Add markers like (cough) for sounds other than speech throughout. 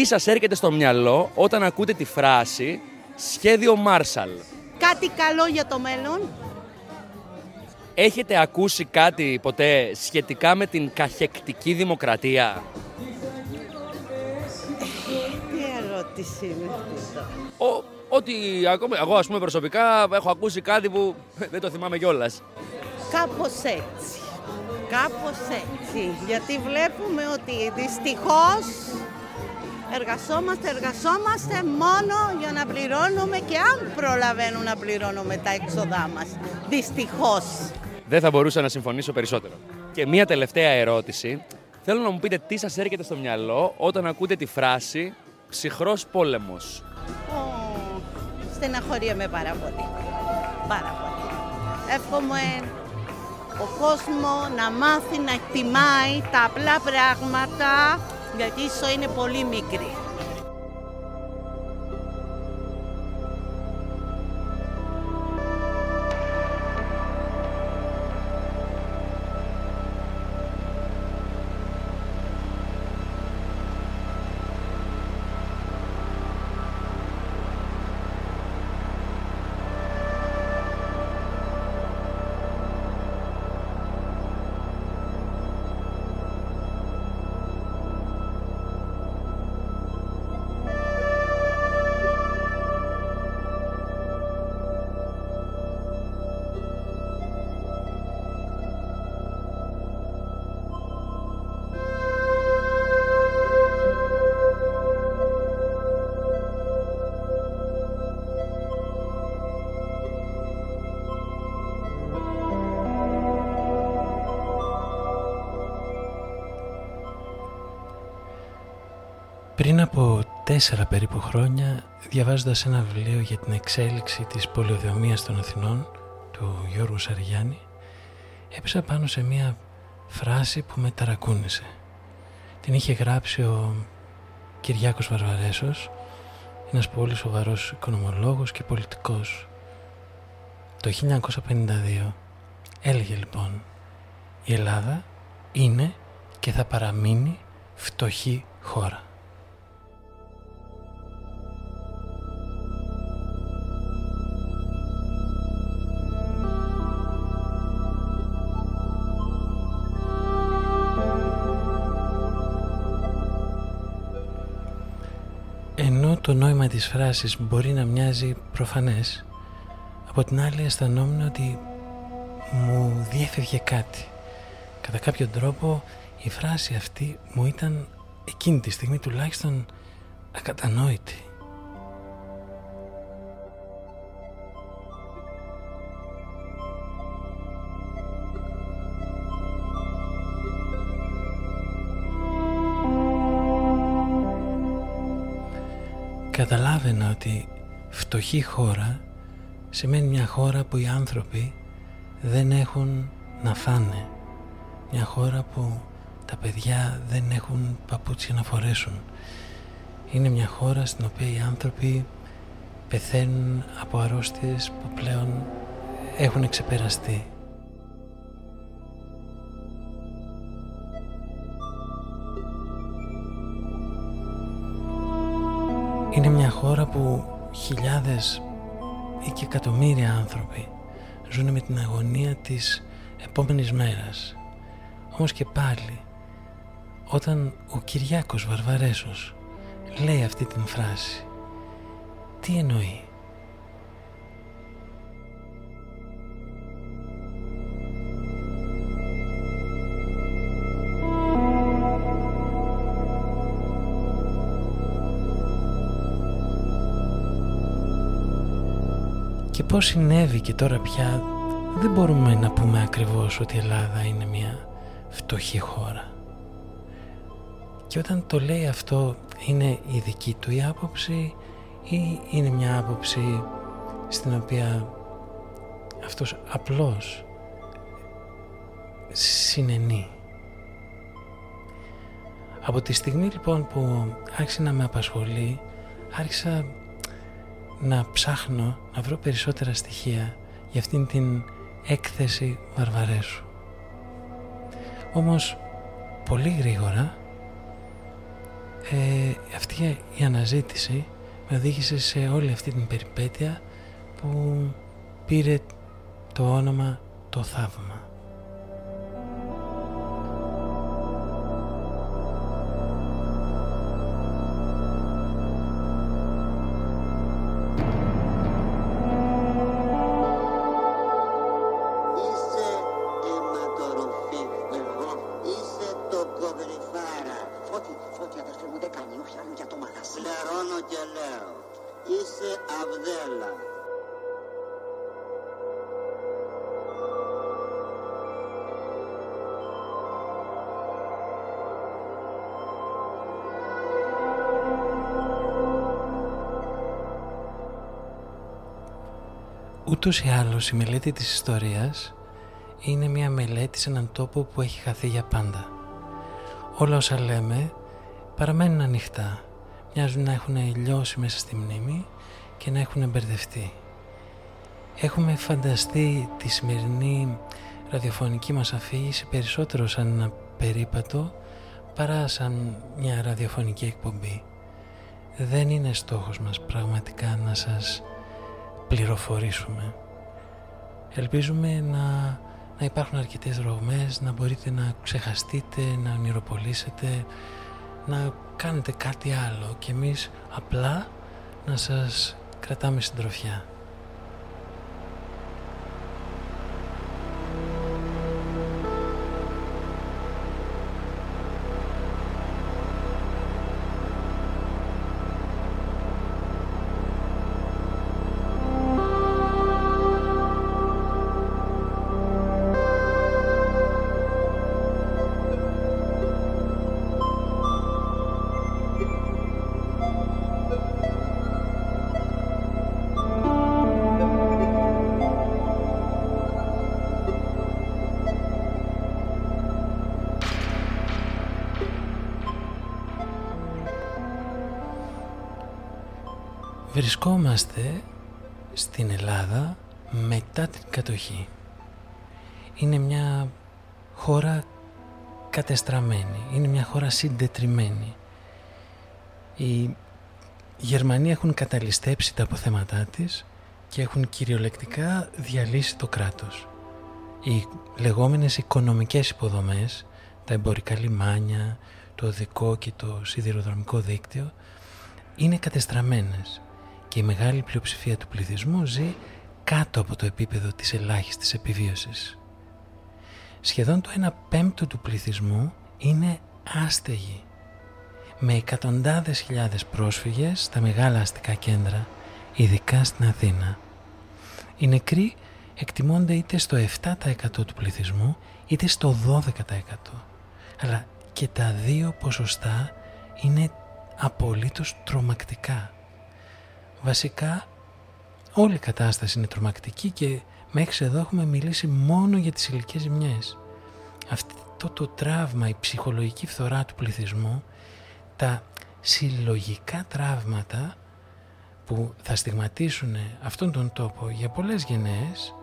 τι σας έρχεται στο μυαλό όταν ακούτε τη φράση «Σχέδιο Μάρσαλ». Κάτι καλό για το μέλλον. Έχετε ακούσει κάτι ποτέ σχετικά με την καχεκτική δημοκρατία; Τι ερώτηση είναι αυτή τώρα. Ο, ότι ακόμα, εγώ ας πούμε προσωπικά έχω ακούσει κάτι που (laughs) δεν το θυμάμαι κιόλας. Κάπως έτσι. Κάπως έτσι. Γιατί βλέπουμε ότι δυστυχώς εργαζόμαστε, εργαζόμαστε μόνο για να πληρώνουμε και αν προλαβαίνουν να πληρώνουμε τα έξοδά μας. Δυστυχώς. Δεν θα μπορούσα να συμφωνήσω περισσότερο. Και μία τελευταία ερώτηση. Θέλω να μου πείτε τι σας έρχεται στο μυαλό όταν ακούτε τη φράση «ψυχρός πόλεμος». Ω, στεναχωριέμαι πάρα πολύ. Πάρα πολύ. Εύχομαι ο κόσμος να μάθει να εκτιμάει τα απλά πράγματα γιατί η ζωή είναι πολύ μικρή. Πριν από τέσσερα περίπου χρόνια, διαβάζοντας ένα βιβλίο για την εξέλιξη της πολιοδομίας των Αθηνών, του Γιώργου Σαριγιάννη, έπεσα πάνω σε μία φράση που με ταρακούνησε. Την είχε γράψει ο Κυριάκος Βαρβαρέσος, ένας πολύ σοβαρός οικονομολόγος και πολιτικός. Το 1952 έλεγε λοιπόν «Η Ελλάδα είναι και θα παραμείνει φτωχή χώρα». Το νόημα της φράσης μπορεί να μοιάζει προφανές, από την άλλη αισθανόμουν ότι μου διέφευγε κάτι. Κατά κάποιο τρόπο η φράση αυτή μου ήταν εκείνη τη στιγμή τουλάχιστον ακατανόητη. Καταλάβαινα ότι φτωχή χώρα σημαίνει μια χώρα που οι άνθρωποι δεν έχουν να φάνε. Μια χώρα που τα παιδιά δεν έχουν παπούτσια να φορέσουν. Είναι μια χώρα στην οποία οι άνθρωποι πεθαίνουν από αρρώστιες που πλέον έχουν ξεπεραστεί. Χώρα που χιλιάδες ή και εκατομμύρια άνθρωποι ζουν με την αγωνία της επόμενης μέρας. Όμως και πάλι, όταν ο Κυριάκος Βαρβαρέσος λέει αυτή την φράση, τι εννοεί; Πώς συνέβη και τώρα πια δεν μπορούμε να πούμε ακριβώς ότι η Ελλάδα είναι μια φτωχή χώρα. Και όταν το λέει αυτό είναι η δική του η άποψη ή είναι μια άποψη στην οποία αυτός απλώς συνενεί. Από τη στιγμή λοιπόν που άρχισε να με απασχολεί άρχισα να ψάχνω να βρω περισσότερα στοιχεία για αυτήν την έκθεση Βαρβαρέσου. Όμως πολύ γρήγορα ε, αυτή η αναζήτηση με οδήγησε σε όλη αυτή την περιπέτεια που πήρε το όνομα «Το Θαύμα». Ούτως ή άλλως η μελέτη της ιστορίας είναι μια μελέτη σε έναν τόπο που έχει χαθεί για πάντα. Όλα όσα λέμε παραμένουν ανοιχτά. Μοιάζουν να έχουν λιώσει μέσα στη μνήμη και να έχουν μπερδευτεί. Έχουμε φανταστεί τη σημερινή ραδιοφωνική μας αφήγηση περισσότερο σαν ένα περίπατο παρά σαν μια ραδιοφωνική εκπομπή. Δεν είναι στόχος μας πραγματικά να σας πληροφορήσουμε. Ελπίζουμε να, να υπάρχουν αρκετές ρογμές, να μπορείτε να ξεχαστείτε, να ονειροπολίσετε, να κάνετε κάτι άλλο και εμείς απλά να σας κρατάμε συντροφιά. Βρισκόμαστε στην Ελλάδα μετά την κατοχή. Είναι μια χώρα κατεστραμμένη, είναι μια χώρα συντετριμένη. Οι Γερμανοί έχουν καταλυστέψει τα αποθέματά της και έχουν κυριολεκτικά διαλύσει το κράτος. Οι λεγόμενες οικονομικές υποδομές, τα εμπορικά λιμάνια, το οδικό και το σιδηροδρομικό δίκτυο είναι κατεστραμμένες και η μεγάλη πλειοψηφία του πληθυσμού ζει κάτω από το επίπεδο της ελάχιστης επιβίωσης. Σχεδόν το 1 πέμπτο του πληθυσμού είναι άστεγοι, με εκατοντάδες χιλιάδες πρόσφυγες στα μεγάλα αστικά κέντρα, ειδικά στην Αθήνα. Οι νεκροί εκτιμώνται είτε στο 7% του πληθυσμού είτε στο 12%. Αλλά και τα δύο ποσοστά είναι απολύτως τρομακτικά. Βασικά όλη η κατάσταση είναι τρομακτική και μέχρι εδώ έχουμε μιλήσει μόνο για τις ηλικές ζημιές. Αυτό το τραύμα, η ψυχολογική φθορά του πληθυσμού, τα συλλογικά τραύματα που θα στιγματίσουν αυτόν τον τόπο για πολλές γενναίες,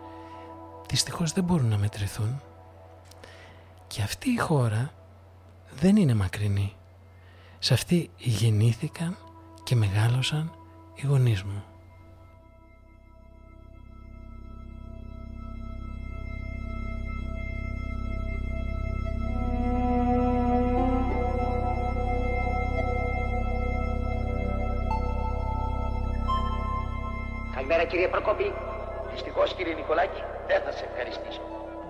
δυστυχώς δεν μπορούν να μετρηθούν. Και αυτή η χώρα δεν είναι μακρινή. Σε αυτή γεννήθηκαν και μεγάλωσαν οι γονείς μου. Καλημέρα κύριε Προκόπη. Δυστυχώς κύριε Νικολάκη δεν θα σε ευχαριστήσω.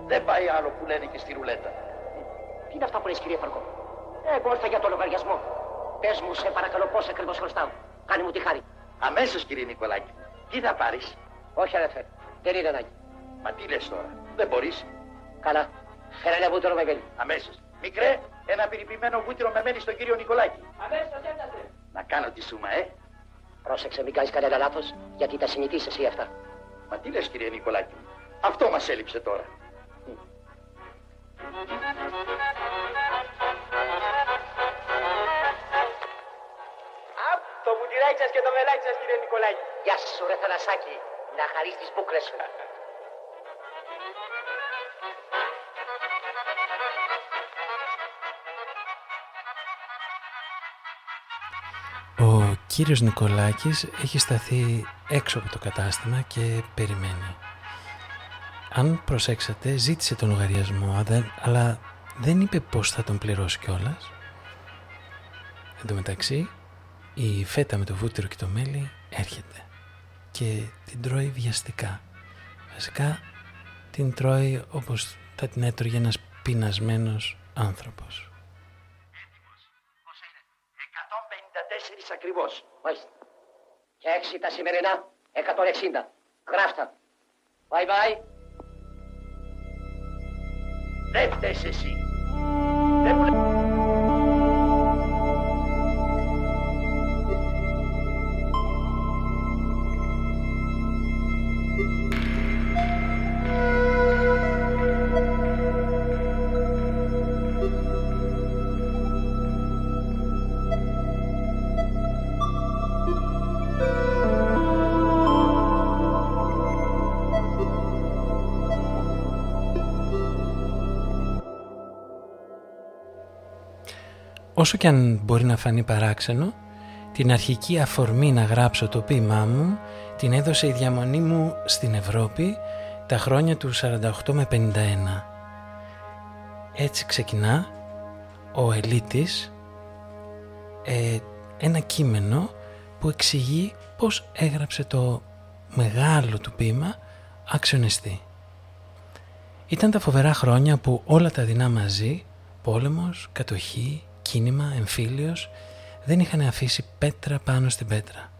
Δεν πάει άλλο που λένε και στη ρουλέτα. Τι είναι αυτά που λες κύριε Προκόπη; Εγώ ήρθα για το λογαριασμό. Πες μου σε παρακαλώ πώς ακριβώς χρωστάω. Κάνε μου τη χάρη. Αμέσως κύριε Νικολάκη. Τι θα πάρεις; Όχι αδερφέ. Δεν είναι ανάγκη. Μα τι λες τώρα. Δεν μπορείς; Καλά. Φέρε ένα βούτυρο με μέλι. Αμέσως. Μικρέ, ένα περιποιημένο βούτυρο με μέλι στον κύριο Νικολάκη. Αμέσως έφτασε. Να κάνω τη σούμα, ε. Πρόσεξε, μην κάνεις κανένα λάθος, γιατί τα συνηθίσει εσύ αυτά. Μα τι λες κύριε Νικολάκη. Αυτό μας έλειψε τώρα. Το μπουτυράκι σας και το βελάκι σας κύριε Νικολάκη. Γεια σου ρε Θανασάκη. Να χαρείς τις μπούκλες σου. Ο κύριος Νικολάκης έχει σταθεί έξω από το κατάστημα και περιμένει. Αν προσέξατε, ζήτησε τον λογαριασμό, αλλά δεν είπε πώς θα τον πληρώσει κιόλας. Εν τω μεταξύ, η φέτα με το βούτυρο και το μέλι έρχεται και την τρώει βιαστικά. Βασικά την τρώει όπως θα την έτρωγε ένας πεινασμένος άνθρωπος. Πόσα είναι; 154 ακριβώς. Μάλιστα. Και έξι τα σημερινά. 160. Γράφτα. Bye bye. Δεν φταίς εσύ. Δεν μου Όσο και αν μπορεί να φανεί παράξενο, την αρχική αφορμή να γράψω το ποίημά μου την έδωσε η διαμονή μου στην Ευρώπη τα χρόνια του 48 με 51. Έτσι ξεκινά ο Ελίτης ε, ένα κείμενο που εξηγεί πώς έγραψε το μεγάλο του ποίημα αξιονιστή. Ήταν τα φοβερά χρόνια που όλα τα δεινά μαζί, πόλεμος, κατοχή, κίνημα, εμφύλιος, δεν είχαν αφήσει πέτρα πάνω στην πέτρα.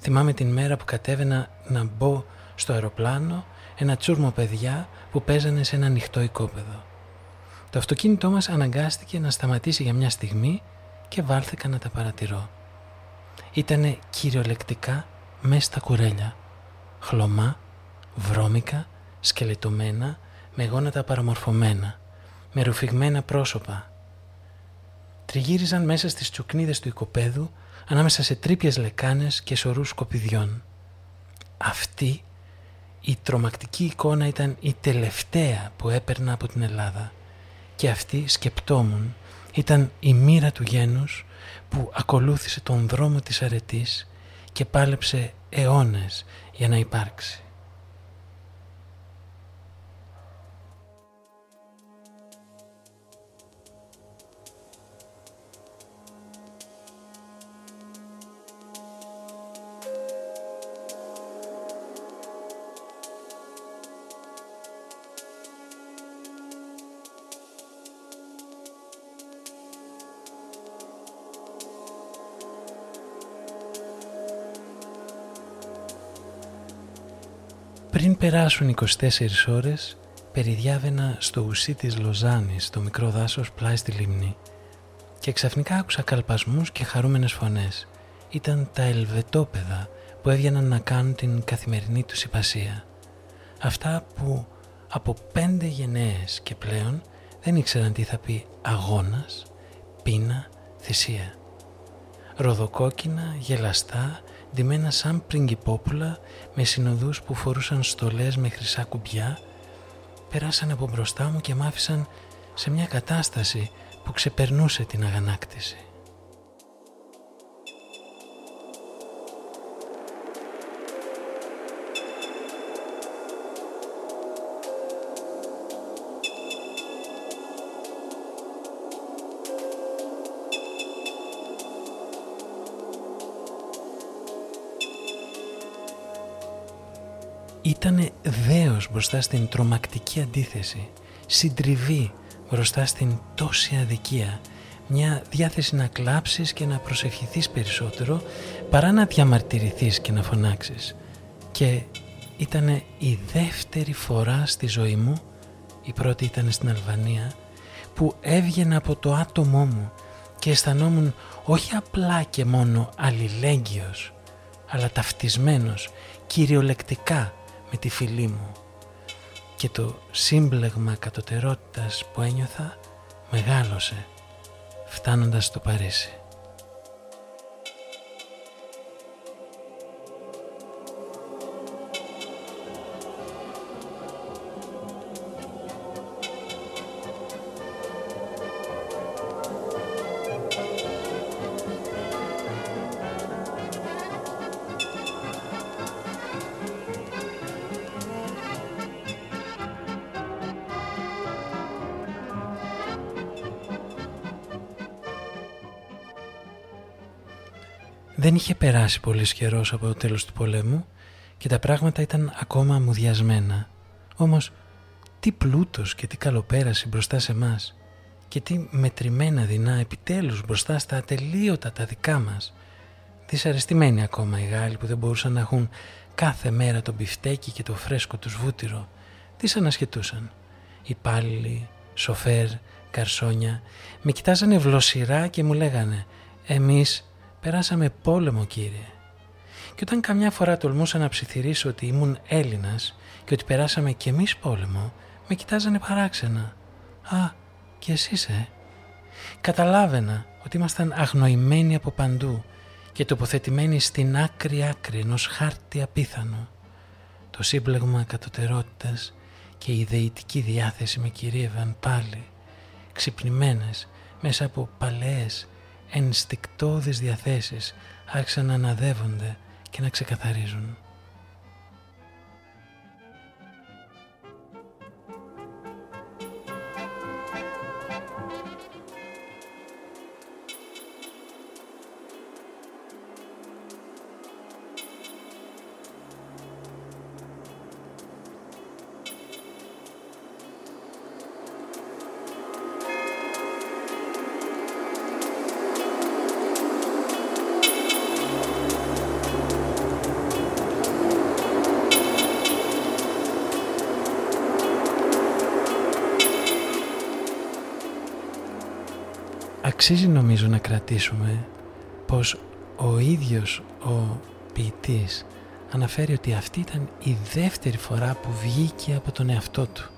Θυμάμαι την μέρα που κατέβαινα να μπω στο αεροπλάνο ένα τσούρμο παιδιά που παίζανε σε ένα ανοιχτό οικόπεδο. Το αυτοκίνητό μας αναγκάστηκε να σταματήσει για μια στιγμή και βάλθηκα να τα παρατηρώ. Ήτανε κυριολεκτικά μέσα στα κουρέλια. Χλωμά, βρώμικα, σκελετωμένα, με γόνατα παραμορφωμένα, με ρουφηγμένα πρόσωπα, τριγύριζαν μέσα στις τσουκνίδες του οικοπαίδου ανάμεσα σε τρύπιες λεκάνες και σωρούς σκοπιδιών. Αυτή η τρομακτική εικόνα ήταν η τελευταία που έπαιρνα από την Ελλάδα και αυτή σκεπτόμουν ήταν η μοίρα του γένους που ακολούθησε τον δρόμο της αρετής και πάλεψε αιώνες για να υπάρξει. Πριν περάσουν 24 ώρες, περιδιάβαινα στο ουσί της Λοζάνης, το μικρό δάσος πλάι στη λίμνη και ξαφνικά άκουσα καλπασμούς και χαρούμενες φωνές. Ήταν τα ελβετόπεδα που έβγαιναν να κάνουν την καθημερινή τους υπασία. Αυτά που από πέντε γενναίες και πλέον δεν ήξεραν τι θα πει αγώνας, πείνα, θυσία. Ροδοκόκκινα, γελαστά, ντυμένα σαν πριγκυπόπουλα με συνοδούς που φορούσαν στολές με χρυσά κουμπιά περάσαν από μπροστά μου και μ' άφησαν σε μια κατάσταση που ξεπερνούσε την αγανάκτηση. Ήταν δέος μπροστά στην τρομακτική αντίθεση, συντριβή μπροστά στην τόση αδικία, μια διάθεση να κλάψεις και να προσευχηθείς περισσότερο παρά να διαμαρτυρηθείς και να φωνάξεις. Και ήταν η δεύτερη φορά στη ζωή μου, η πρώτη ήταν στην Αλβανία, που έβγαινα από το άτομό μου και αισθανόμουν όχι απλά και μόνο αλληλέγγυος, αλλά ταυτισμένος κυριολεκτικά με τη φίλη μου και το σύμπλεγμα κατωτερότητας που ένιωθα μεγάλωσε φτάνοντας στο Παρίσι. Είχε περάσει πολύς καιρός από το τέλος του πολέμου και τα πράγματα ήταν ακόμα μουδιασμένα. Όμως τι πλούτος και τι καλοπέραση μπροστά σε μας και τι μετρημένα δεινά επιτέλους μπροστά στα ατελείωτα τα δικά μας. Δυσαρεστημένοι ακόμα οι Γάλλοι που δεν μπορούσαν να έχουν κάθε μέρα το μπιφτέκι και το φρέσκο τους βούτυρο. Τι ανασχετούσαν. Υπάλληλοι, σοφέρ, καρσόνια με κοιτάζανε βλοσιρά και μου λέγανε «Εμείς περάσαμε πόλεμο κύριε». Και όταν καμιά φορά τολμούσα να ψιθυρίσω ότι ήμουν Έλληνας και ότι περάσαμε κι εμείς πόλεμο, με κοιτάζανε παράξενα. «Α, και εσείς ε». Καταλάβαινα ότι ήμασταν αγνοημένοι από παντού και τοποθετημένοι στην άκρη άκρη ενός χάρτη απίθανο. Το σύμπλεγμα κατωτερότητας και η ιδεητική διάθεση με κυρίευαν πάλι, ξυπνημένες μέσα από παλαιές, ενστικτώδεις διαθέσεις άρχισαν να αναδεύονται και να ξεκαθαρίζουν. Αξίζει νομίζω να κρατήσουμε πως ο ίδιος ο ποιητής αναφέρει ότι αυτή ήταν η δεύτερη φορά που βγήκε από τον εαυτό του.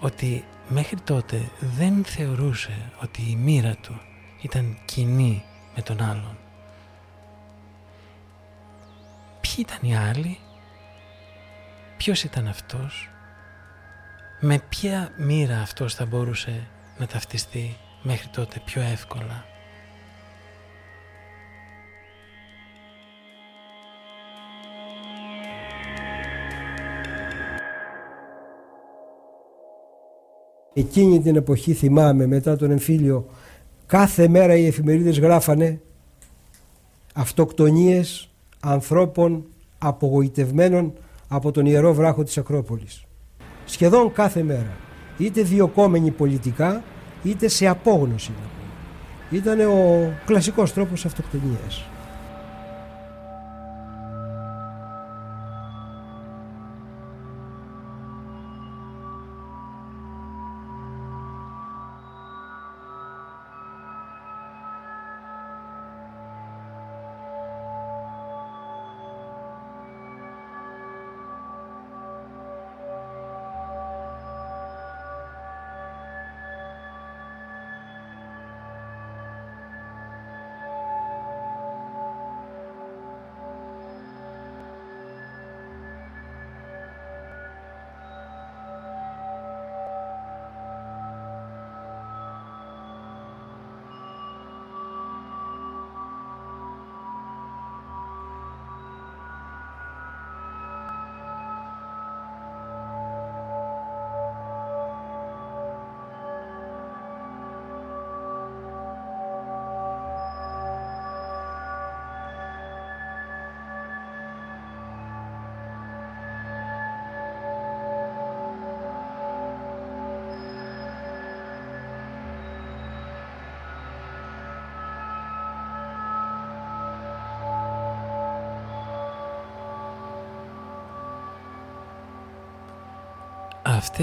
Ότι μέχρι τότε δεν θεωρούσε ότι η μοίρα του ήταν κοινή με τον άλλον. Ποιοι ήταν οι άλλοι, ποιος ήταν αυτός, με ποια μοίρα αυτός θα μπορούσε να ταυτιστεί μέχρι τότε πιο εύκολα. Εκείνη την εποχή θυμάμαι μετά τον εμφύλιο κάθε μέρα οι εφημερίδες γράφανε αυτοκτονίες ανθρώπων απογοητευμένων από τον Ιερό Βράχο της Ακρόπολης. Σχεδόν κάθε μέρα είτε διοκόμενοι πολιτικά είτε σε απόγνωση. Ήταν ο κλασικός τρόπος αυτοκτονίας.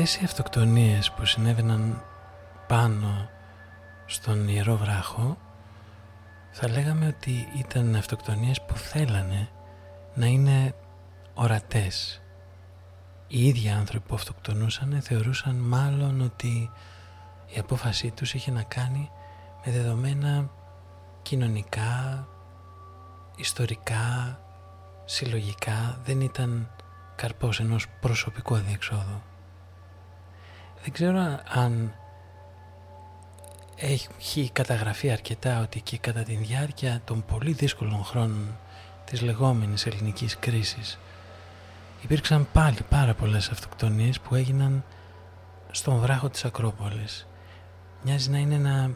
Αυτές οι αυτοκτονίες που συνέβαιναν πάνω στον Ιερό Βράχο θα λέγαμε ότι ήταν αυτοκτονίες που θέλανε να είναι ορατές. Οι ίδιοι άνθρωποι που αυτοκτονούσαν θεωρούσαν μάλλον ότι η απόφασή τους είχε να κάνει με δεδομένα κοινωνικά, ιστορικά, συλλογικά, δεν ήταν καρπός ενός προσωπικού αδιεξόδου. Δεν ξέρω αν έχει καταγραφεί αρκετά ότι και κατά τη διάρκεια των πολύ δύσκολων χρόνων της λεγόμενης ελληνικής κρίσης υπήρξαν πάλι πάρα πολλές αυτοκτονίες που έγιναν στον βράχο της Ακρόπολης. Μοιάζει να είναι ένα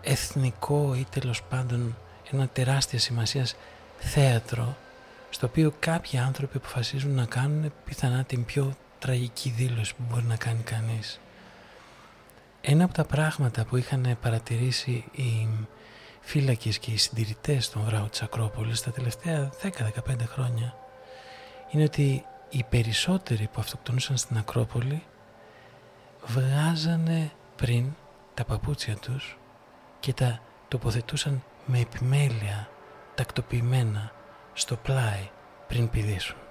εθνικό ή τέλος πάντων ένα τεράστια σημασίας θέατρο στο οποίο κάποιοι άνθρωποι αποφασίζουν να κάνουν πιθανά την πιο τραγική δήλωση που μπορεί να κάνει κανείς. Ένα από τα πράγματα που είχαν παρατηρήσει οι φύλακες και οι συντηρητές των βράχων της Ακρόπολης τα τελευταία 10-15 χρόνια είναι ότι οι περισσότεροι που αυτοκτονούσαν στην Ακρόπολη βγάζανε πριν τα παπούτσια τους και τα τοποθετούσαν με επιμέλεια, τακτοποιημένα, στο πλάι πριν πηδήσουν.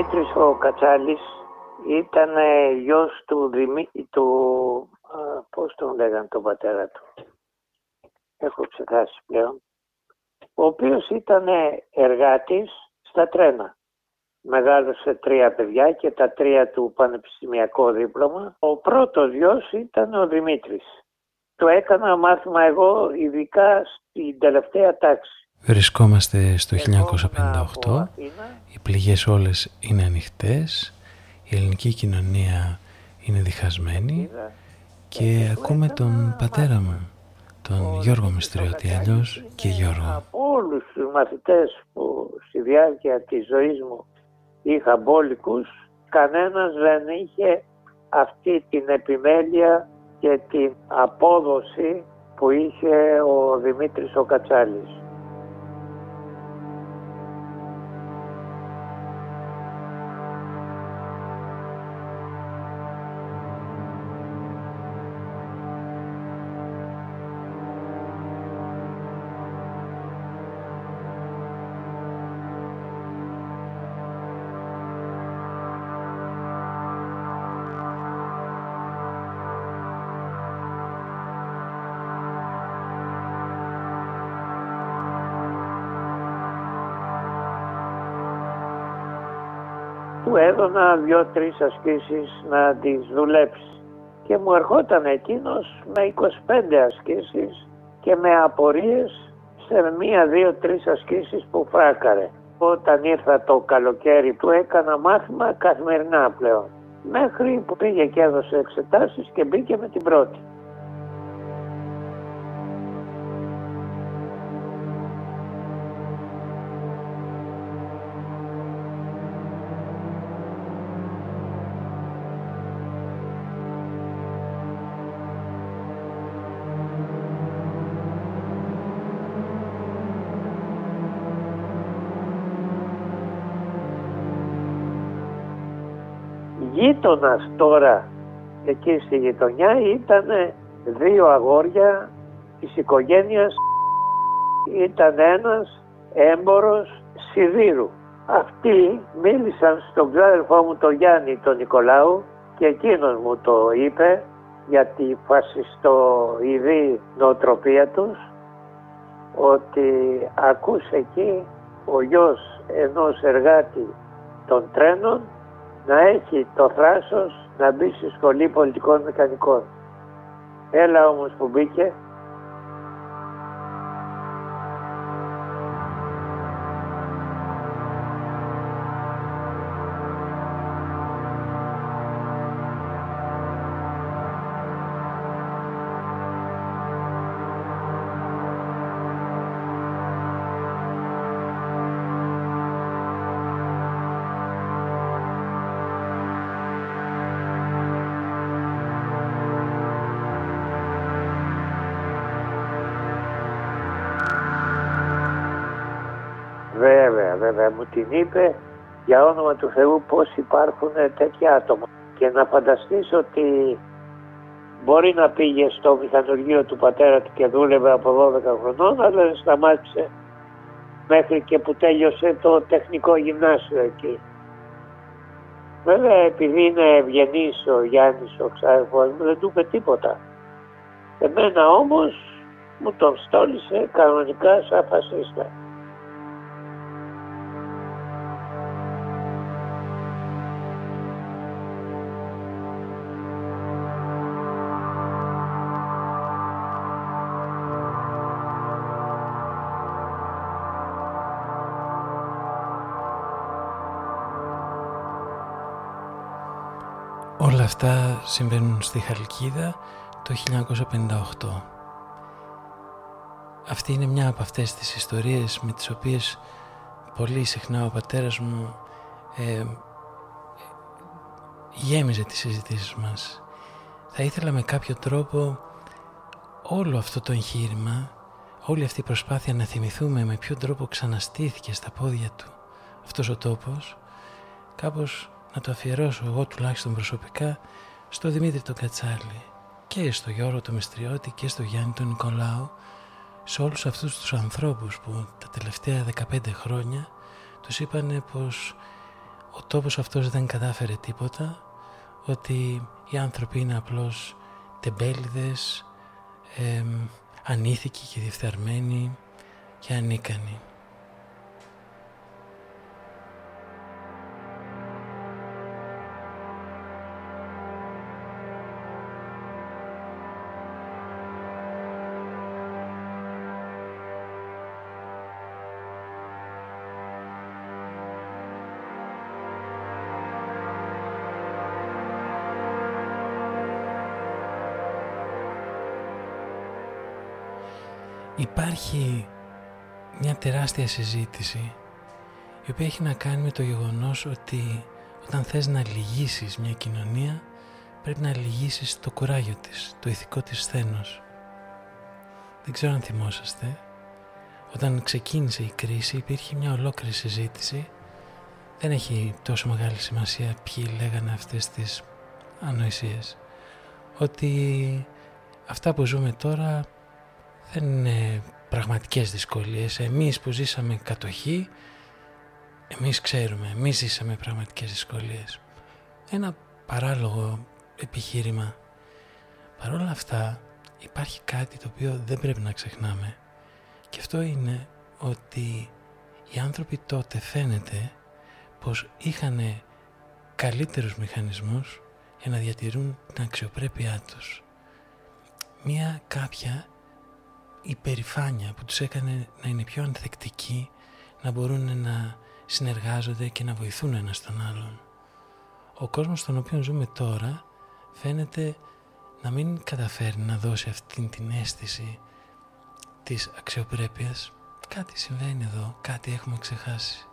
Δημήτρης ο Κατσάλης ήταν γιος του, Δημή, του πώς τον λέγανε τον πατέρα του. Έχω ξεχάσει πλέον. Ο οποίος ήταν εργάτης στα τρένα. Μεγάλωσε τρία παιδιά και τα τρία του πανεπιστημιακό δίπλωμα. Ο πρώτος γιος ήταν ο Δημήτρης. Το έκανα μάθημα εγώ ειδικά στην τελευταία τάξη. Βρισκόμαστε στο 1958, οι πληγές όλες είναι ανοιχτές, η ελληνική κοινωνία είναι διχασμένη και ακούμε τον πατέρα μου, τον Γιώργο Μιστριώτη, αλλιώς και Γιώργο. Από όλους τους μαθητές που στη διάρκεια της ζωής μου είχα μπόλικους, κανένας δεν είχε αυτή την επιμέλεια και την απόδοση που είχε ο Δημήτρης ο Κατσάλης. Του έδωνα δύο-τρεις ασκήσεις να τις δουλέψει και μου ερχόταν εκείνος με 25 ασκήσεις και με απορίες σε μία, δύο, τρεις ασκήσεις που φράκαρε. Όταν ήρθα το καλοκαίρι του έκανα μάθημα καθημερινά πλέον. Μέχρι που πήγε και έδωσε εξετάσεις και μπήκε με την πρώτη. Γείτονας τώρα εκεί στη γειτονιά ήταν δύο αγόρια της οικογένειας ήταν ένας έμπορος σιδήρου. Αυτοί μίλησαν στον ξάδελφό μου τον Γιάννη τον Νικολάου και εκείνος μου το είπε για τη φασιστοειδή νοοτροπία τους ότι ακούς εκεί ο γιος ενός εργάτη των τρένων να έχει το θράσος να μπει στη σχολή πολιτικών μηχανικών. Έλα όμως που μπήκε είπε για όνομα του Θεού πώς υπάρχουν τέτοια άτομα και να φανταστείς ότι μπορεί να πήγε στο μηχανουργείο του πατέρα του και δούλευε από 12 χρονών αλλά δεν σταμάτησε μέχρι και που τέλειωσε το τεχνικό γυμνάσιο εκεί. Βέβαια επειδή είναι ευγενής ο Γιάννης ο ξάδερφός μου δεν του είπε τίποτα. Εμένα όμως μου τον στόλισε κανονικά σαν φασίστα. Αυτά συμβαίνουν στη Χαλκίδα το 1958. Αυτή είναι μια από αυτές τις ιστορίες με τις οποίες πολύ συχνά ο πατέρας μου ε, γέμιζε τις συζητήσεις μας. Θα ήθελα με κάποιο τρόπο όλο αυτό το εγχείρημα, όλη αυτή η προσπάθεια να θυμηθούμε με ποιο τρόπο ξαναστήθηκε στα πόδια του αυτός ο τόπος, κάπως να το αφιερώσω εγώ τουλάχιστον προσωπικά στο Δημήτρη τον Κατσάλη και στο Γιώργο τον Μιστριώτη και στο Γιάννη τον Νικολάου σε όλους αυτούς τους ανθρώπους που τα τελευταία 15 χρόνια τους είπανε πως ο τόπος αυτός δεν κατάφερε τίποτα ότι οι άνθρωποι είναι απλώς τεμπέληδες, ε, ανήθικοι και διεφθαρμένοι και ανίκανοι. Υπάρχει μια τεράστια συζήτηση η οποία έχει να κάνει με το γεγονός ότι όταν θες να λυγίσεις μια κοινωνία πρέπει να λυγίσεις το κουράγιο της, το ηθικό της σθένος. Δεν ξέρω αν θυμόσαστε, όταν ξεκίνησε η κρίση υπήρχε μια ολόκληρη συζήτηση δεν έχει τόσο μεγάλη σημασία ποιοι λέγανε αυτές τις ανοησίες ότι αυτά που ζούμε τώρα δεν είναι πραγματικές δυσκολίες. Εμείς που ζήσαμε κατοχή, εμείς ξέρουμε, εμείς ζήσαμε πραγματικές δυσκολίες. Ένα παράλογο επιχείρημα. Παρ' όλα αυτά υπάρχει κάτι το οποίο δεν πρέπει να ξεχνάμε. Και αυτό είναι ότι οι άνθρωποι τότε φαίνεται πως είχαν καλύτερους μηχανισμούς για να διατηρούν την αξιοπρέπειά τους. Μία κάποια υπερηφάνεια που τους έκανε να είναι πιο ανθεκτικοί, να μπορούν να συνεργάζονται και να βοηθούν ένα τον άλλον. Ο κόσμος στον οποίο ζούμε τώρα φαίνεται να μην καταφέρει να δώσει αυτή την αίσθηση της αξιοπρέπειας. Κάτι συμβαίνει εδώ, κάτι έχουμε ξεχάσει.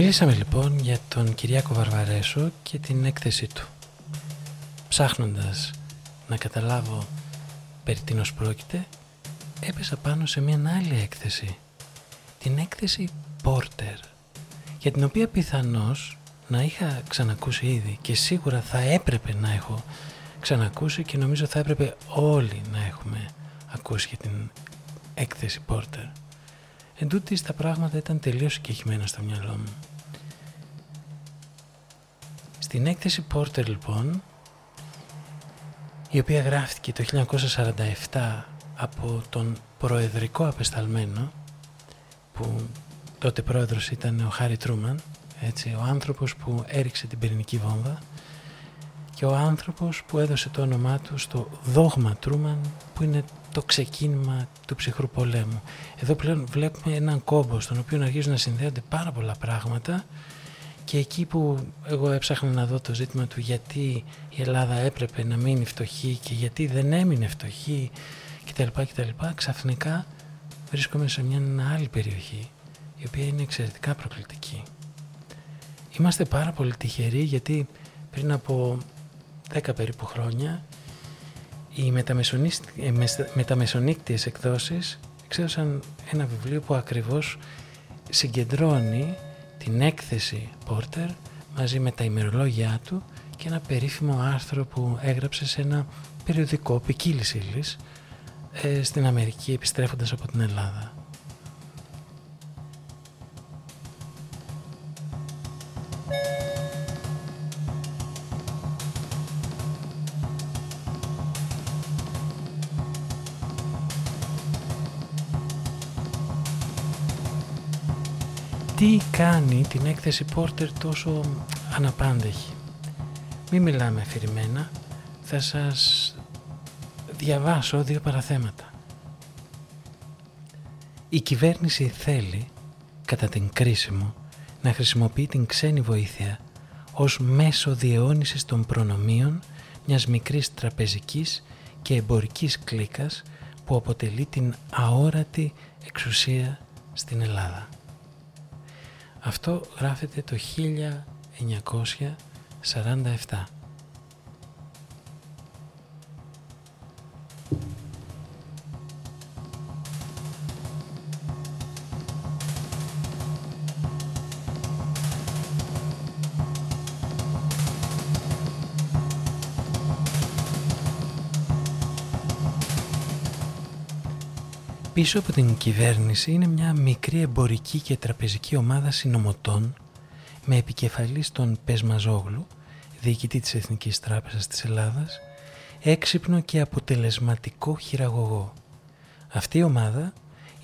Μιλήσαμε λοιπόν για τον Κυριάκο Βαρβαρέσο και την έκθεσή του. Ψάχνοντας να καταλάβω περί τίνος πρόκειται, έπεσα πάνω σε μια άλλη έκθεση. Την έκθεση Porter, για την οποία πιθανώς να είχα ξανακούσει ήδη και σίγουρα θα έπρεπε να έχω ξανακούσει και νομίζω θα έπρεπε όλοι να έχουμε ακούσει για την έκθεση Porter. Εν τούτης, τα πράγματα ήταν τελείως συγκεκριμένα στο μυαλό μου. Στην έκθεση Porter λοιπόν, η οποία γράφτηκε το 1947 από τον προεδρικό απεσταλμένο, που τότε πρόεδρος ήταν ο Χάρι Τρούμαν, έτσι, ο άνθρωπος που έριξε την πυρηνική βόμβα και ο άνθρωπος που έδωσε το όνομά του στο δόγμα Τρούμαν που είναι το ξεκίνημα του ψυχρού πολέμου. Εδώ πλέον βλέπουμε έναν κόμπο στον οποίο αρχίζουν να συνδέονται πάρα πολλά πράγματα και εκεί που εγώ έψαχνα να δω το ζήτημα του γιατί η Ελλάδα έπρεπε να μείνει φτωχή και γιατί δεν έμεινε φτωχή κτλ. κτλ ξαφνικά βρίσκομαι σε μια άλλη περιοχή η οποία είναι εξαιρετικά προκλητική. Είμαστε πάρα πολύ τυχεροί γιατί πριν από 10 περίπου χρόνια οι ε, μεταμεσονύκτιες εκδόσεις εξέδωσαν ένα βιβλίο που ακριβώς συγκεντρώνει την έκθεση Πόρτερ μαζί με τα ημερολόγια του και ένα περίφημο άρθρο που έγραψε σε ένα περιοδικό ποικίλης ύλης ε, στην Αμερική επιστρέφοντας από την Ελλάδα. Τι κάνει την έκθεση Porter τόσο αναπάντεχη; Μην μιλάμε αφηρημένα, θα σας διαβάσω δύο παραθέματα. Η κυβέρνηση θέλει, κατά την κρίση μου, να χρησιμοποιεί την ξένη βοήθεια ως μέσο διαιώνισης των προνομίων μιας μικρής τραπεζικής και εμπορικής κλίκας που αποτελεί την αόρατη εξουσία στην Ελλάδα. Αυτό γράφεται το 1947. Πίσω από την κυβέρνηση είναι μια μικρή εμπορική και τραπεζική ομάδα συνομωτών με επικεφαλής τον Πεσμαζόγλου, διοικητή της Εθνικής Τράπεζας της Ελλάδας, έξυπνο και αποτελεσματικό χειραγωγό. Αυτή η ομάδα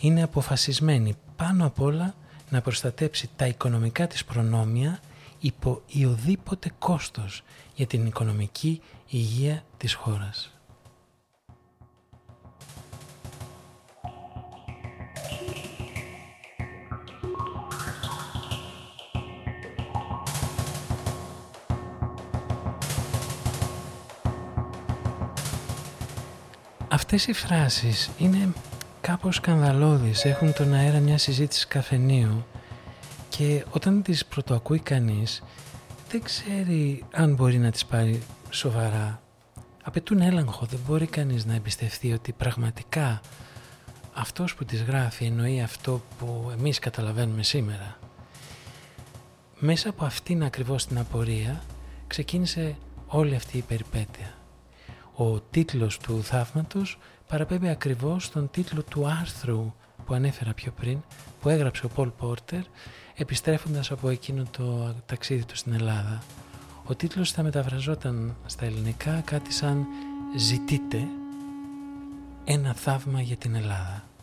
είναι αποφασισμένη πάνω απ' όλα να προστατέψει τα οικονομικά της προνόμια υπό οδήποτε κόστος για την οικονομική υγεία της χώρας. Αυτές οι φράσεις είναι κάπως σκανδαλώδεις, έχουν τον αέρα μια συζήτηση καφενείου και όταν τις πρωτοακούει κανείς δεν ξέρει αν μπορεί να τις πάρει σοβαρά. Απαιτούν έλεγχο, δεν μπορεί κανείς να εμπιστευτεί ότι πραγματικά αυτός που τις γράφει εννοεί αυτό που εμείς καταλαβαίνουμε σήμερα. Μέσα από αυτήν ακριβώς την απορία ξεκίνησε όλη αυτή η περιπέτεια. Ο τίτλος του θαύματος παραπέμπει ακριβώς στον τίτλο του άρθρου που ανέφερα πιο πριν, που έγραψε ο Πολ Πόρτερ επιστρέφοντας από εκείνο το ταξίδι του στην Ελλάδα. Ο τίτλος θα μεταφραζόταν στα ελληνικά κάτι σαν «Ζητείτε ένα θαύμα για την Ελλάδα».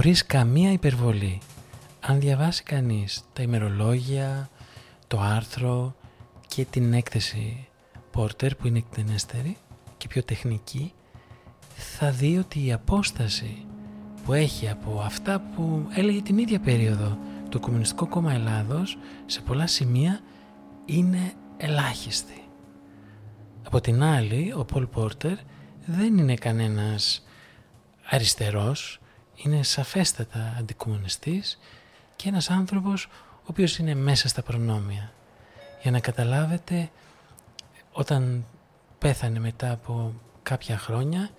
Χωρίς καμία υπερβολή. Αν διαβάσει κανείς τα ημερολόγια, το άρθρο και την έκθεση Πόρτερ που είναι εκτενέστερη και πιο τεχνική θα δει ότι η απόσταση που έχει από αυτά που έλεγε την ίδια περίοδο το Κομμουνιστικό Κόμμα Ελλάδος σε πολλά σημεία είναι ελάχιστη. Από την άλλη, ο Πολ Πόρτερ δεν είναι κανένας αριστερός, είναι σαφέστατα αντικομμουνιστής και ένας άνθρωπος ο οποίος είναι μέσα στα προνόμια. Για να καταλάβετε, όταν πέθανε μετά από κάποια χρόνια,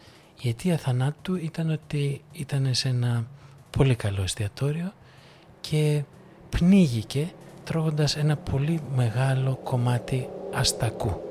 η αιτία θανάτου ήταν ότι ήταν σε ένα πολύ καλό εστιατόριο και πνίγηκε τρώγοντας ένα πολύ μεγάλο κομμάτι αστακού.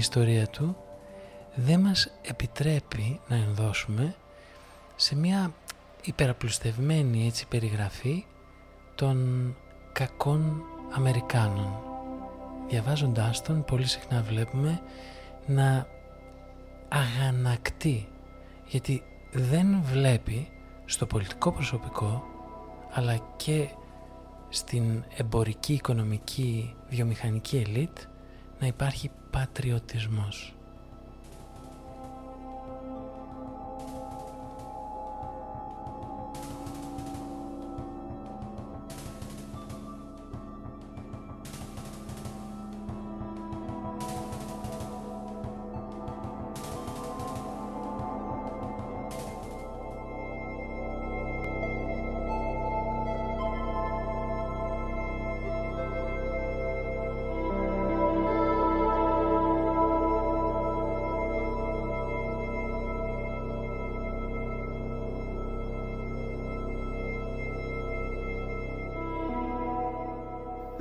Ιστορία του δεν μας επιτρέπει να ενδώσουμε σε μια υπεραπλουστευμένη έτσι περιγραφή των κακών Αμερικάνων. Διαβάζοντάς τον πολύ συχνά βλέπουμε να αγανακτεί γιατί δεν βλέπει στο πολιτικό προσωπικό αλλά και στην εμπορική, οικονομική, βιομηχανική ελίτ να υπάρχει πατριωτισμός.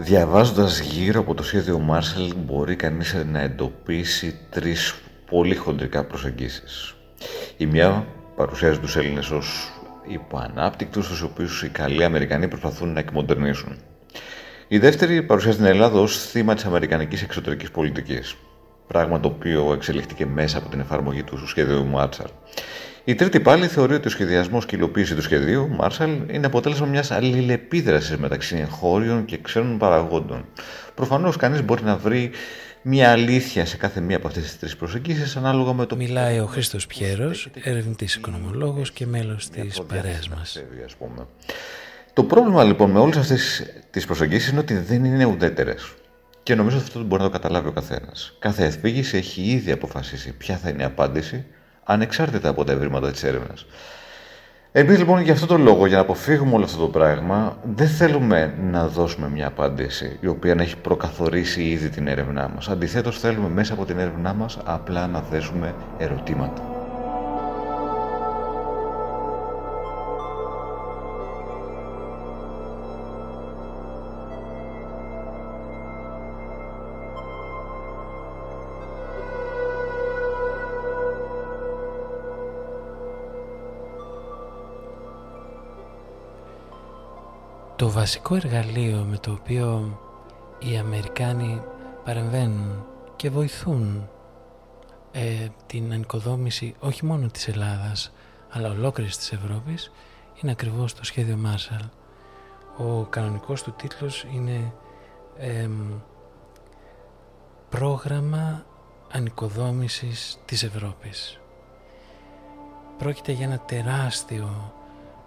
Διαβάζοντας γύρω από το σχέδιο Μάρσελ μπορεί κανείς να εντοπίσει τρεις πολύ χοντρικά προσεγγίσεις. Η μια παρουσιάζει τους Έλληνες ως υποανάπτυκτους, τους οποίους οι καλοί Αμερικανοί προσπαθούν να εκμοντερνήσουν. Η δεύτερη παρουσιάζει την Ελλάδα ως θύμα της αμερικανικής εξωτερικής πολιτικής, πράγμα το οποίο εξελιχθήκε μέσα από την εφαρμογή του σχέδιου Μάρσελ. Η τρίτη πάλι θεωρεί ότι ο σχεδιασμός και η υλοποίηση του σχεδίου Marshall είναι αποτέλεσμα μιας αλληλεπίδρασης μεταξύ εγχώριων και ξένων παραγόντων. Προφανώς κανείς μπορεί να βρει μια αλήθεια σε κάθε μία από αυτές τις τρεις προσεγγίσεις ανάλογα με το. Μιλάει ο Χρήστος Πιέρος, ερευνητής οικονομολόγος και μέλος της παρέας μας. Το πρόβλημα λοιπόν με όλες αυτές τις προσεγγίσεις είναι ότι δεν είναι ουδέτερες. Και νομίζω ότι αυτό μπορεί να το καταλάβει ο καθένας. Κάθε εθπήγηση έχει ήδη αποφασίσει ποια θα είναι η απάντηση ανεξάρτητα από τα ευρήματα της έρευνας. Εμεί λοιπόν για αυτό το λόγο, για να αποφύγουμε όλο αυτό το πράγμα, δεν θέλουμε να δώσουμε μια απάντηση η οποία να έχει προκαθορίσει ήδη την έρευνά μας. Αντιθέτως θέλουμε μέσα από την έρευνά μας απλά να θέσουμε ερωτήματα. Βασικό εργαλείο με το οποίο οι Αμερικάνοι παρεμβαίνουν και βοηθούν ε, την ανοικοδόμηση όχι μόνο της Ελλάδας αλλά ολόκληρης της Ευρώπης είναι ακριβώς το σχέδιο Μάρσαλ. Ο κανονικός του τίτλος είναι «Πρόγραμμα ανοικοδόμησης της Ευρώπης». Πρόκειται για ένα τεράστιο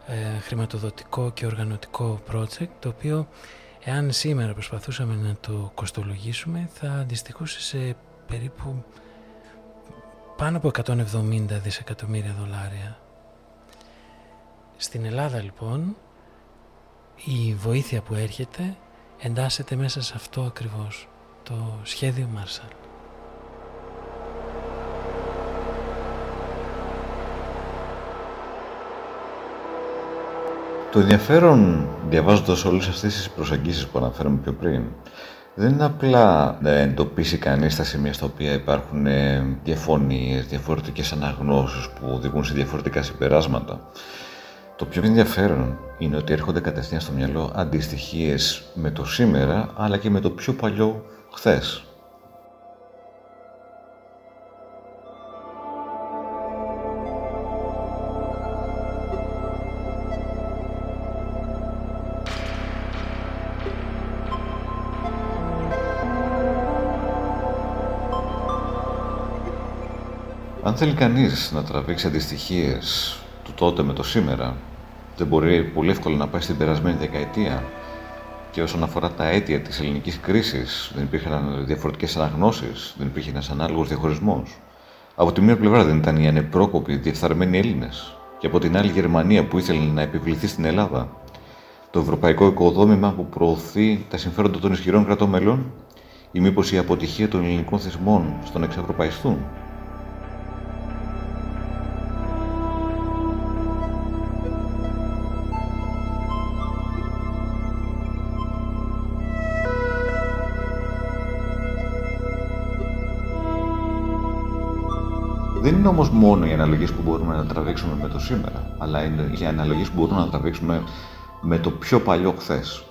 ε, χρηματοδοτικό και οργανωτικό project το οποίο εάν σήμερα προσπαθούσαμε να το κοστολογήσουμε θα αντιστοιχούσε σε περίπου πάνω από 170 δισεκατομμύρια δολάρια. Στην Ελλάδα λοιπόν η βοήθεια που έρχεται εντάσσεται μέσα σε αυτό ακριβώς το σχέδιο Marshall. Το ενδιαφέρον διαβάζοντας όλες αυτές τις προσεγγίσεις που αναφέραμε πιο πριν δεν είναι απλά να εντοπίσει κανείς τα σημεία στα οποία υπάρχουν ε, διαφωνίες, διαφορετικές αναγνώσεις που οδηγούν σε διαφορετικά συμπεράσματα. Το πιο ενδιαφέρον είναι ότι έρχονται κατευθείαν στο μυαλό αντιστοιχίες με το σήμερα αλλά και με το πιο παλιό χθες. Θέλει κανείς να τραβήξει αντιστοιχίες του τότε με το σήμερα, δεν μπορεί πολύ εύκολα να πάει στην περασμένη δεκαετία και όσον αφορά τα αίτια της ελληνικής κρίσης, δεν υπήρχαν διαφορετικές αναγνώσεις, δεν υπήρχε ένας ανάλογος διαχωρισμός. Από τη μία πλευρά δεν ήταν οι ανεπρόκοποι, διεφθαρμένοι Έλληνες και από την άλλη η Γερμανία που ήθελε να επιβληθεί στην Ελλάδα. Το ευρωπαϊκό οικοδόμημα που προωθεί τα συμφέροντα των ισχυρών κρατών μελών ή μήπως η αποτυχία των ελληνικών θεσμών στο να εξευρωπαϊστούν. Δεν είναι όμως μόνο οι αναλογίες που μπορούμε να τραβήξουμε με το σήμερα, αλλά είναι και οι αναλογίες που μπορούμε να τραβήξουμε με το πιο παλιό χθες.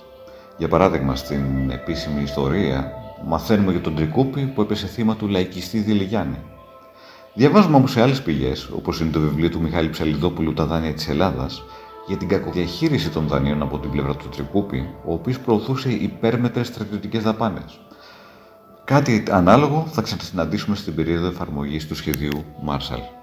Για παράδειγμα, στην επίσημη ιστορία μαθαίνουμε για τον Τρικούπη που έπεσε θύμα του λαϊκιστή Δηλιγιάννη. Διαβάζουμε όμως σε άλλες πηγές, όπως είναι το βιβλίο του Μιχάλη Ψαλιδόπουλου Τα δάνεια της Ελλάδας, για την κακοδιαχείριση των δανείων από την πλευρά του Τρικούπη, ο οποίος προωθούσε υπέρμετρες στρατιωτικές δαπάνες. Κάτι ανάλογο θα ξανασυναντήσουμε στην περίοδο εφαρμογής του σχεδίου Marshall.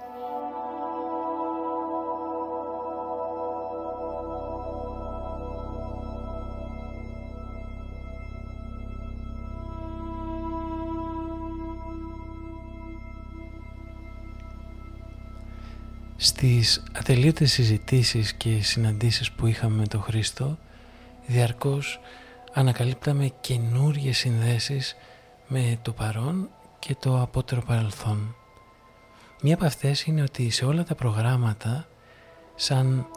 Στις ατελείωτες συζητήσεις και συναντήσεις που είχαμε με τον Χρήστο, διαρκώς ανακαλύπταμε καινούριες συνδέσεις με το παρόν και το απότερο παρελθόν. Μία από αυτές είναι ότι σε όλα τα προγράμματα σαν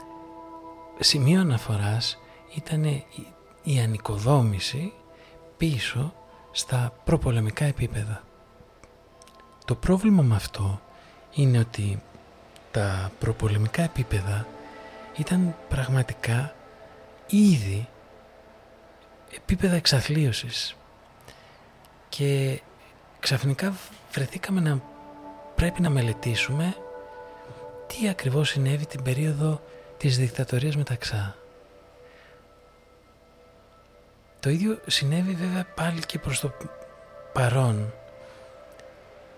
σημείο αναφοράς ήταν η ανοικοδόμηση πίσω στα προπολεμικά επίπεδα. Το πρόβλημα με αυτό είναι ότι τα προπολεμικά επίπεδα ήταν πραγματικά ήδη επίπεδα εξαθλίωσης και ξαφνικά βρεθήκαμε να πρέπει να μελετήσουμε τι ακριβώς συνέβη την περίοδο της δικτατορίας μεταξά. Το ίδιο συνέβη βέβαια πάλι και προς το παρόν.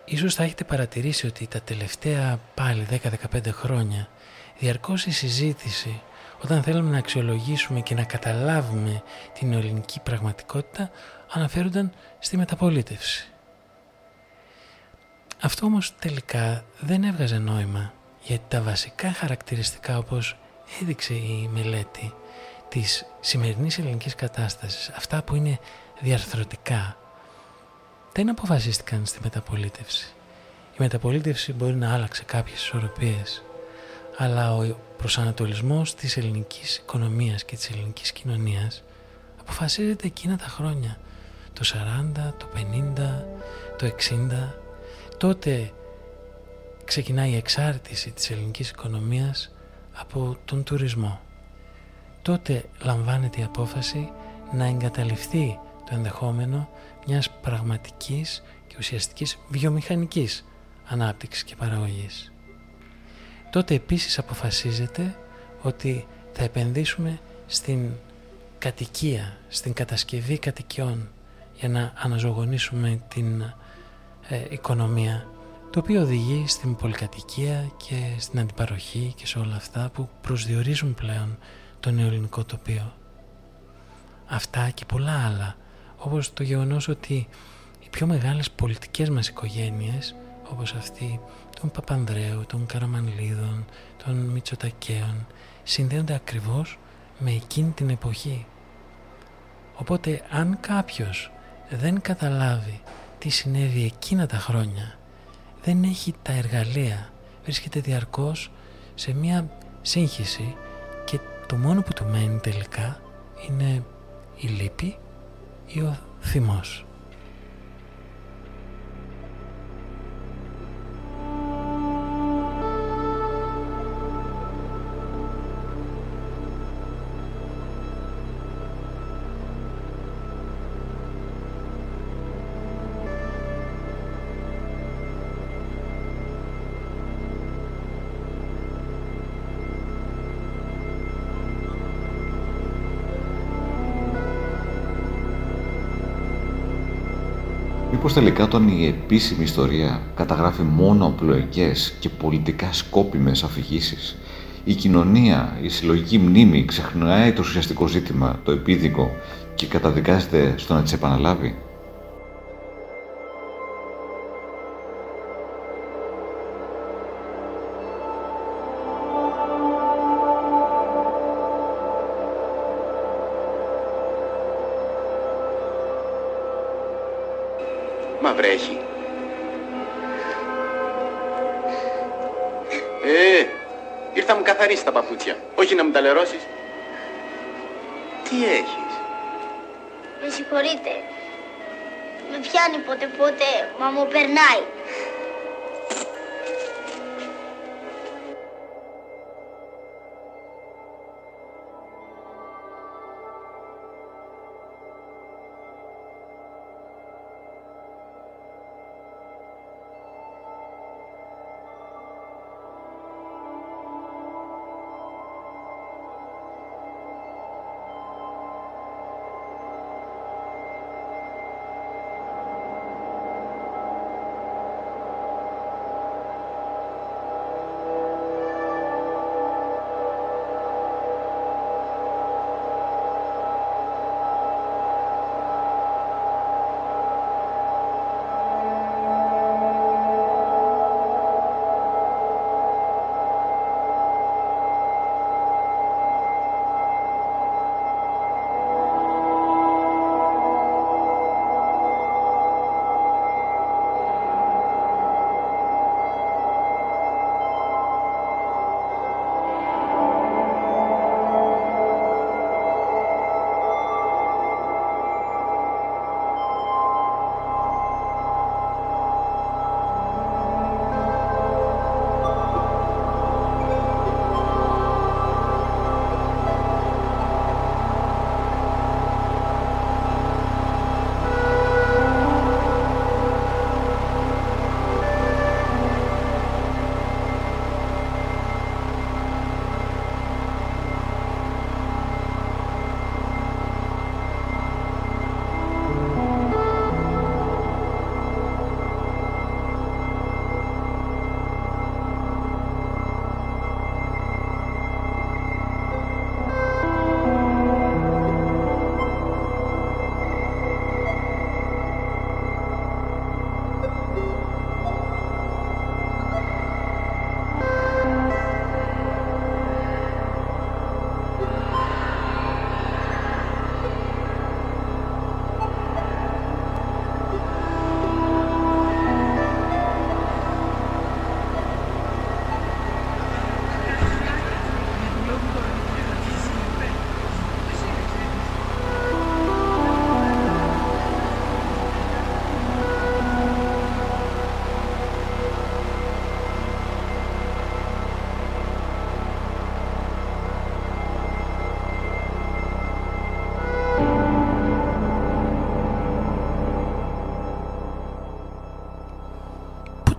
Ίσως θα έχετε παρατηρήσει ότι τα τελευταία πάλι 10-15 χρόνια διαρκώς η συζήτηση όταν θέλουμε να αξιολογήσουμε και να καταλάβουμε την ελληνική πραγματικότητα αναφέρονταν στη μεταπολίτευση. Αυτό όμως τελικά δεν έβγαζε νόημα γιατί τα βασικά χαρακτηριστικά όπως έδειξε η μελέτη της σημερινής ελληνικής κατάστασης, αυτά που είναι διαρθρωτικά, δεν αποφασίστηκαν στη μεταπολίτευση. Η μεταπολίτευση μπορεί να άλλαξε κάποιες ισορροπίες, αλλά ο προσανατολισμός της ελληνικής οικονομίας και της ελληνικής κοινωνίας αποφασίζεται εκείνα τα χρόνια το 40, το 50, το 60 τότε ξεκινάει η εξάρτηση της ελληνικής οικονομίας από τον τουρισμό. Τότε λαμβάνεται η απόφαση να εγκαταλειφθεί το ενδεχόμενο μιας πραγματικής και ουσιαστικής βιομηχανικής ανάπτυξης και παραγωγής. Τότε επίσης αποφασίζεται ότι θα επενδύσουμε στην κατοικία, στην κατασκευή κατοικιών για να αναζωογονήσουμε την ε, οικονομία το οποίο οδηγεί στην πολυκατοικία και στην αντιπαροχή και σε όλα αυτά που προσδιορίζουν πλέον το νεοελληνικό τοπίο. Αυτά και πολλά άλλα, όπως το γεγονός ότι οι πιο μεγάλες πολιτικές μας οικογένειες, όπως αυτή των Παπανδρέου, των Καραμανλίδων, των Μητσοτακέων, συνδέονται ακριβώς με εκείνη την εποχή. Οπότε αν κάποιος δεν καταλάβει τι συνέβη εκείνα τα χρόνια, δεν έχει τα εργαλεία, βρίσκεται διαρκώς σε μία σύγχυση και το το μόνο που του μένει τελικά είναι η λύπη ή ο θυμός. Τελικά όταν η επίσημη ιστορία καταγράφει μόνο απλοεκές και πολιτικά σκόπιμες αφηγήσεις, η κοινωνία, η συλλογική μνήμη ξεχνάει το ουσιαστικό ζήτημα, το επίδικο και καταδικάζεται στο να τις επαναλάβει. Ποτέ, μα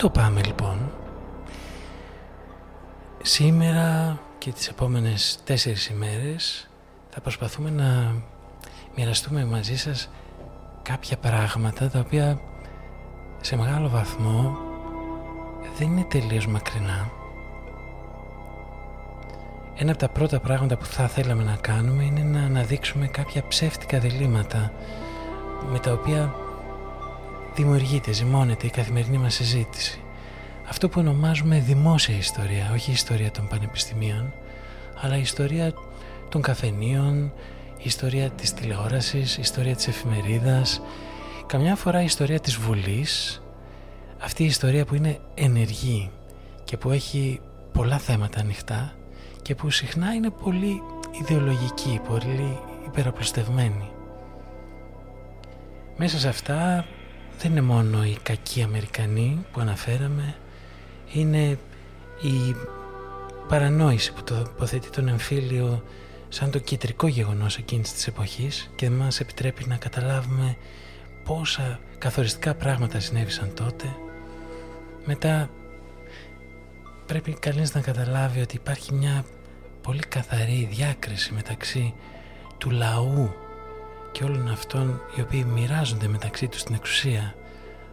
το πάμε λοιπόν. Σήμερα και τις επόμενες τέσσερις ημέρες θα προσπαθούμε να μοιραστούμε μαζί σας κάποια πράγματα τα οποία σε μεγάλο βαθμό δεν είναι τελείως μακρινά. Ένα από τα πρώτα πράγματα που θα θέλαμε να κάνουμε είναι να αναδείξουμε κάποια ψεύτικα διλήμματα με τα οποία δημιουργείται, ζυμώνεται η καθημερινή μας συζήτηση. Αυτό που ονομάζουμε δημόσια ιστορία, όχι η ιστορία των πανεπιστημίων, αλλά η ιστορία των καφενείων, η ιστορία της τηλεόρασης, η ιστορία της εφημερίδας, καμιά φορά η ιστορία της Βουλής, αυτή η ιστορία που είναι ενεργή και που έχει πολλά θέματα ανοιχτά και που συχνά είναι πολύ ιδεολογική, πολύ υπεραπλουστευμένη. Μέσα σε αυτά δεν είναι μόνο οι κακοί Αμερικανοί που αναφέραμε, είναι η παρανόηση που τοποθετεί τον εμφύλιο σαν το κεντρικό γεγονός εκείνης της εποχής και μας επιτρέπει να καταλάβουμε πόσα καθοριστικά πράγματα συνέβησαν τότε. Μετά πρέπει κανείς να καταλάβει ότι υπάρχει μια πολύ καθαρή διάκριση μεταξύ του λαού και όλων αυτών οι οποίοι μοιράζονται μεταξύ τους την εξουσία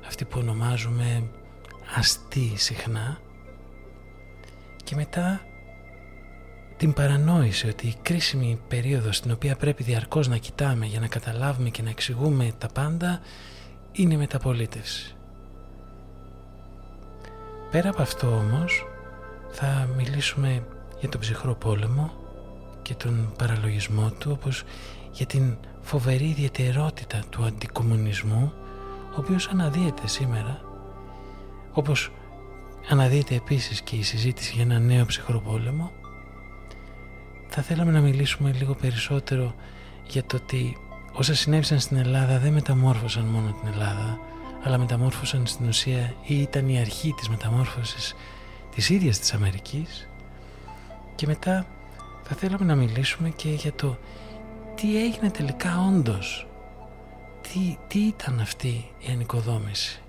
αυτή που ονομάζουμε αστεί συχνά και μετά την παρανόηση ότι η κρίσιμη περίοδος στην οποία πρέπει διαρκώς να κοιτάμε για να καταλάβουμε και να εξηγούμε τα πάντα είναι η μεταπολίτευση. Πέρα από αυτό όμως θα μιλήσουμε για τον ψυχρό πόλεμο και τον παραλογισμό του όπως για την φοβερή ιδιαιτερότητα του αντικομουνισμού ο οποίος αναδύεται σήμερα όπως αναδύεται επίσης και η συζήτηση για ένα νέο ψυχρό πόλεμο θα θέλαμε να μιλήσουμε λίγο περισσότερο για το ότι όσα συνέβησαν στην Ελλάδα δεν μεταμόρφωσαν μόνο την Ελλάδα αλλά μεταμόρφωσαν στην ουσία ή ήταν η αρχή της μεταμόρφωσης της ίδιας της Αμερικής. Και μετά θα θέλαμε να μιλήσουμε και για το τι έγινε τελικά όντως; Τι, τι ήταν αυτή η ανοικοδόμηση;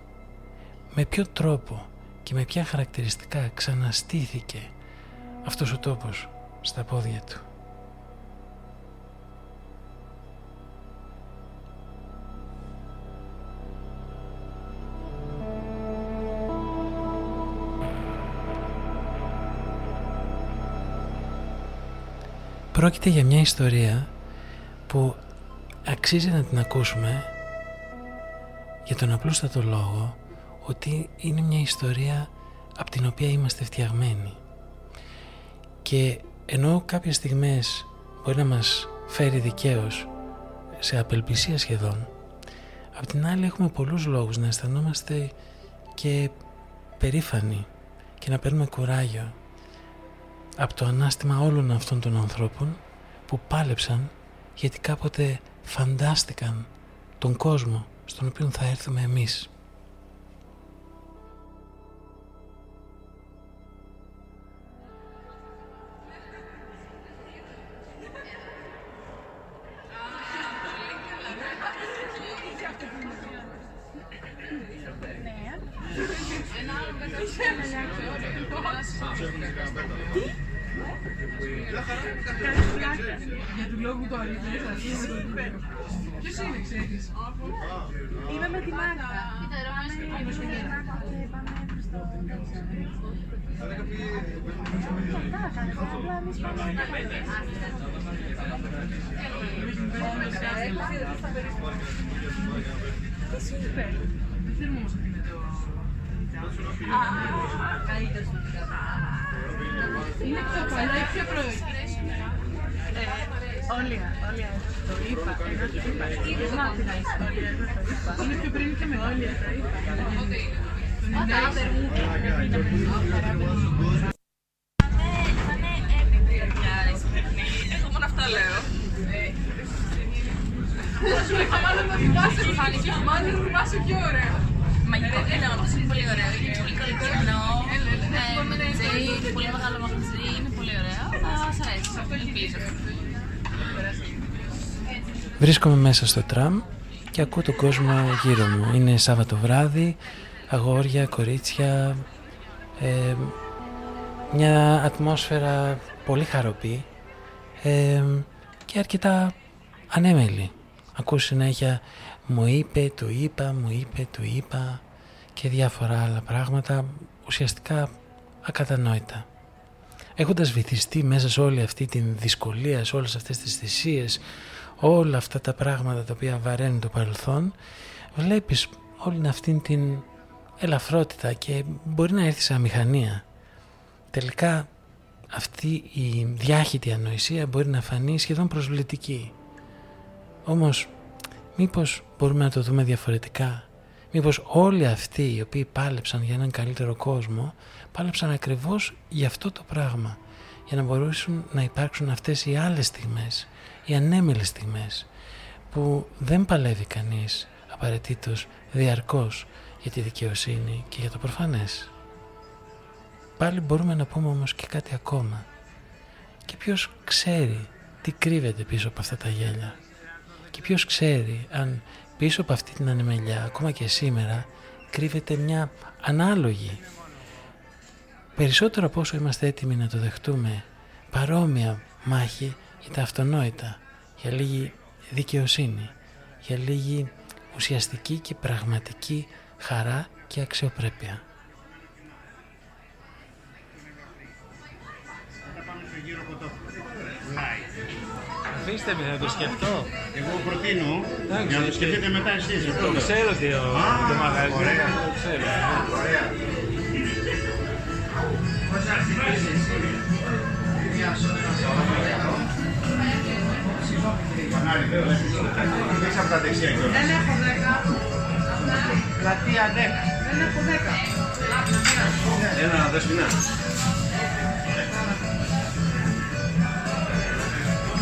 Με ποιο τρόπο και με ποια χαρακτηριστικά ξαναστήθηκε αυτός ο τόπος στα πόδια του; Πρόκειται για μια ιστορία που αξίζει να την ακούσουμε για τον απλούστατο λόγο ότι είναι μια ιστορία από την οποία είμαστε φτιαγμένοι. Και ενώ κάποιες στιγμές μπορεί να μας φέρει δικαίως σε απελπισία σχεδόν απ' την άλλη έχουμε πολλούς λόγους να αισθανόμαστε και περήφανοι και να παίρνουμε κουράγιο από το ανάστημα όλων αυτών των ανθρώπων που πάλεψαν γιατί κάποτε φαντάστηκαν τον κόσμο στον οποίο θα έρθουμε εμείς. Τι σου είπε. Δεν θέλουμε όμως ότι είναι το... Καλύτερο Είναι πιο καλό ή πιο πρωί. Όλοι, όλοι το είπα, εγώ το είπα. Να την ιστορία, εγώ το είπα. Είναι πιο πριν και με όλοι, το είπα. Εγώ μόνο αυτά λέω. Σου είχα μάλλον να θυμάσαι, μάλλον να θυμάσαι πιο ωραίο. Μαγικό, έλα, όμως είναι πολύ ωραίο. Είναι πολύ καλό κοινό, πολύ μεγάλο μαγαζί, είναι πολύ ωραίο. Θα σας αρέσει, αυτό ελπίζω. Βρίσκομαι μέσα στο τραμ και ακούω τον κόσμο γύρω μου. Είναι Σάββατο βράδυ, αγόρια, κορίτσια, ε, μια ατμόσφαιρα πολύ χαροπή ε, και αρκετά ανέμελη. Ακούω συνέχεια μου είπε, το είπα, μου είπε, το είπα και διάφορα άλλα πράγματα ουσιαστικά ακατανόητα. Έχοντας βυθιστεί μέσα σε όλη αυτή την δυσκολία, σε όλες αυτές τις θυσίες, όλα αυτά τα πράγματα τα οποία βαραίνουν το παρελθόν, βλέπεις όλη αυτή την ελαφρότητα και μπορεί να έρθει σε αμηχανία. Τελικά αυτή η διάχυτη ανοησία μπορεί να φανεί σχεδόν προσβλητική. Όμως μήπως μπορούμε να το δούμε διαφορετικά; Μήπως όλοι αυτοί οι οποίοι πάλεψαν για έναν καλύτερο κόσμο πάλεψαν ακριβώς για αυτό το πράγμα. για να μπορούσαν να υπάρξουν αυτές οι άλλες στιγμές, οι ανέμελες στιγμές που δεν παλεύει κανείς απαραίτητος διαρκώς για τη δικαιοσύνη και για το προφανές. Πάλι μπορούμε να πούμε όμως και κάτι ακόμα. Και ποιος ξέρει τι κρύβεται πίσω από αυτά τα γέλια; Και ποιος ξέρει αν πίσω από αυτή την ανεμελιά, ακόμα και σήμερα, κρύβεται μια ανάλογη. Περισσότερο από όσο είμαστε έτοιμοι να το δεχτούμε, παρόμοια μάχη για τα αυτονόητα, για λίγη δικαιοσύνη, για λίγη ουσιαστική και πραγματική χαρά και αξιοπρέπεια. Αφήστε με, θα το σκεφτώ. Εγώ προτείνω για να το σκεφτείτε μετά εσείς. Το ξέρω ότι το μαγαζί. Ωραία. Το ξέρω. Ωραία. Είσαι από τα δεξιά Δεν έχω δέκα. Πλατεία 10. Δεν έχω δέκα. Ένα δεσποινά.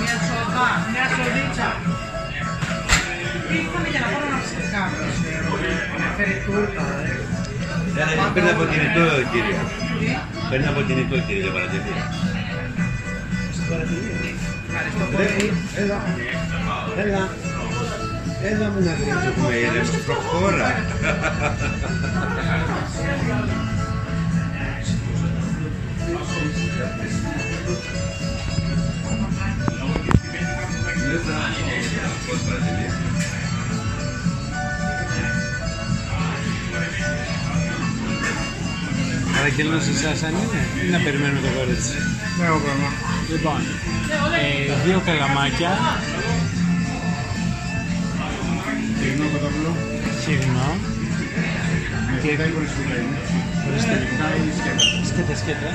Μια σοδά, μια σοδίτσα. Ήρθαμε για να πάρω να ψηφικά. Φέρει τούρτα, Παίρνει από κινητό, κύριε. Παίρνει από κινητό, κύριε, για παρατηρία. Έλα, έλα, έλα μου να γρήγορουμε, ήρεμο, προχώρα. (laughs) (laughs) (laughs) Παραγγέλνω σε εσάς αν είναι ή να περιμένουμε το κορίτσι. Ναι, εγώ πράγμα. Λοιπόν, ε, δύο καλαμάκια. Χοιρινό κοτόπουλο. Χοιρινό. Και τα υπολιστικά είναι. Ορίστε. σκέτα. Σκέτα, σκέτα.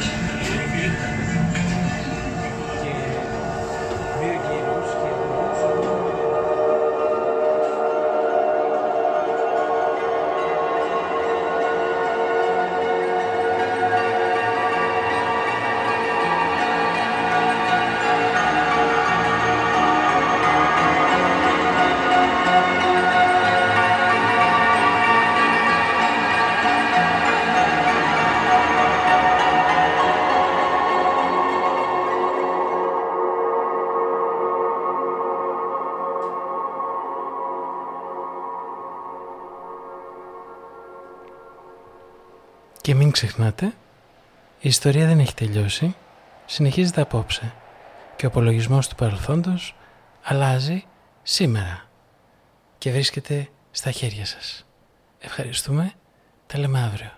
Και μην ξεχνάτε, η ιστορία δεν έχει τελειώσει, συνεχίζεται απόψε και ο απολογισμός του παρελθόντος αλλάζει σήμερα και βρίσκεται στα χέρια σας. Ευχαριστούμε, τα λέμε αύριο.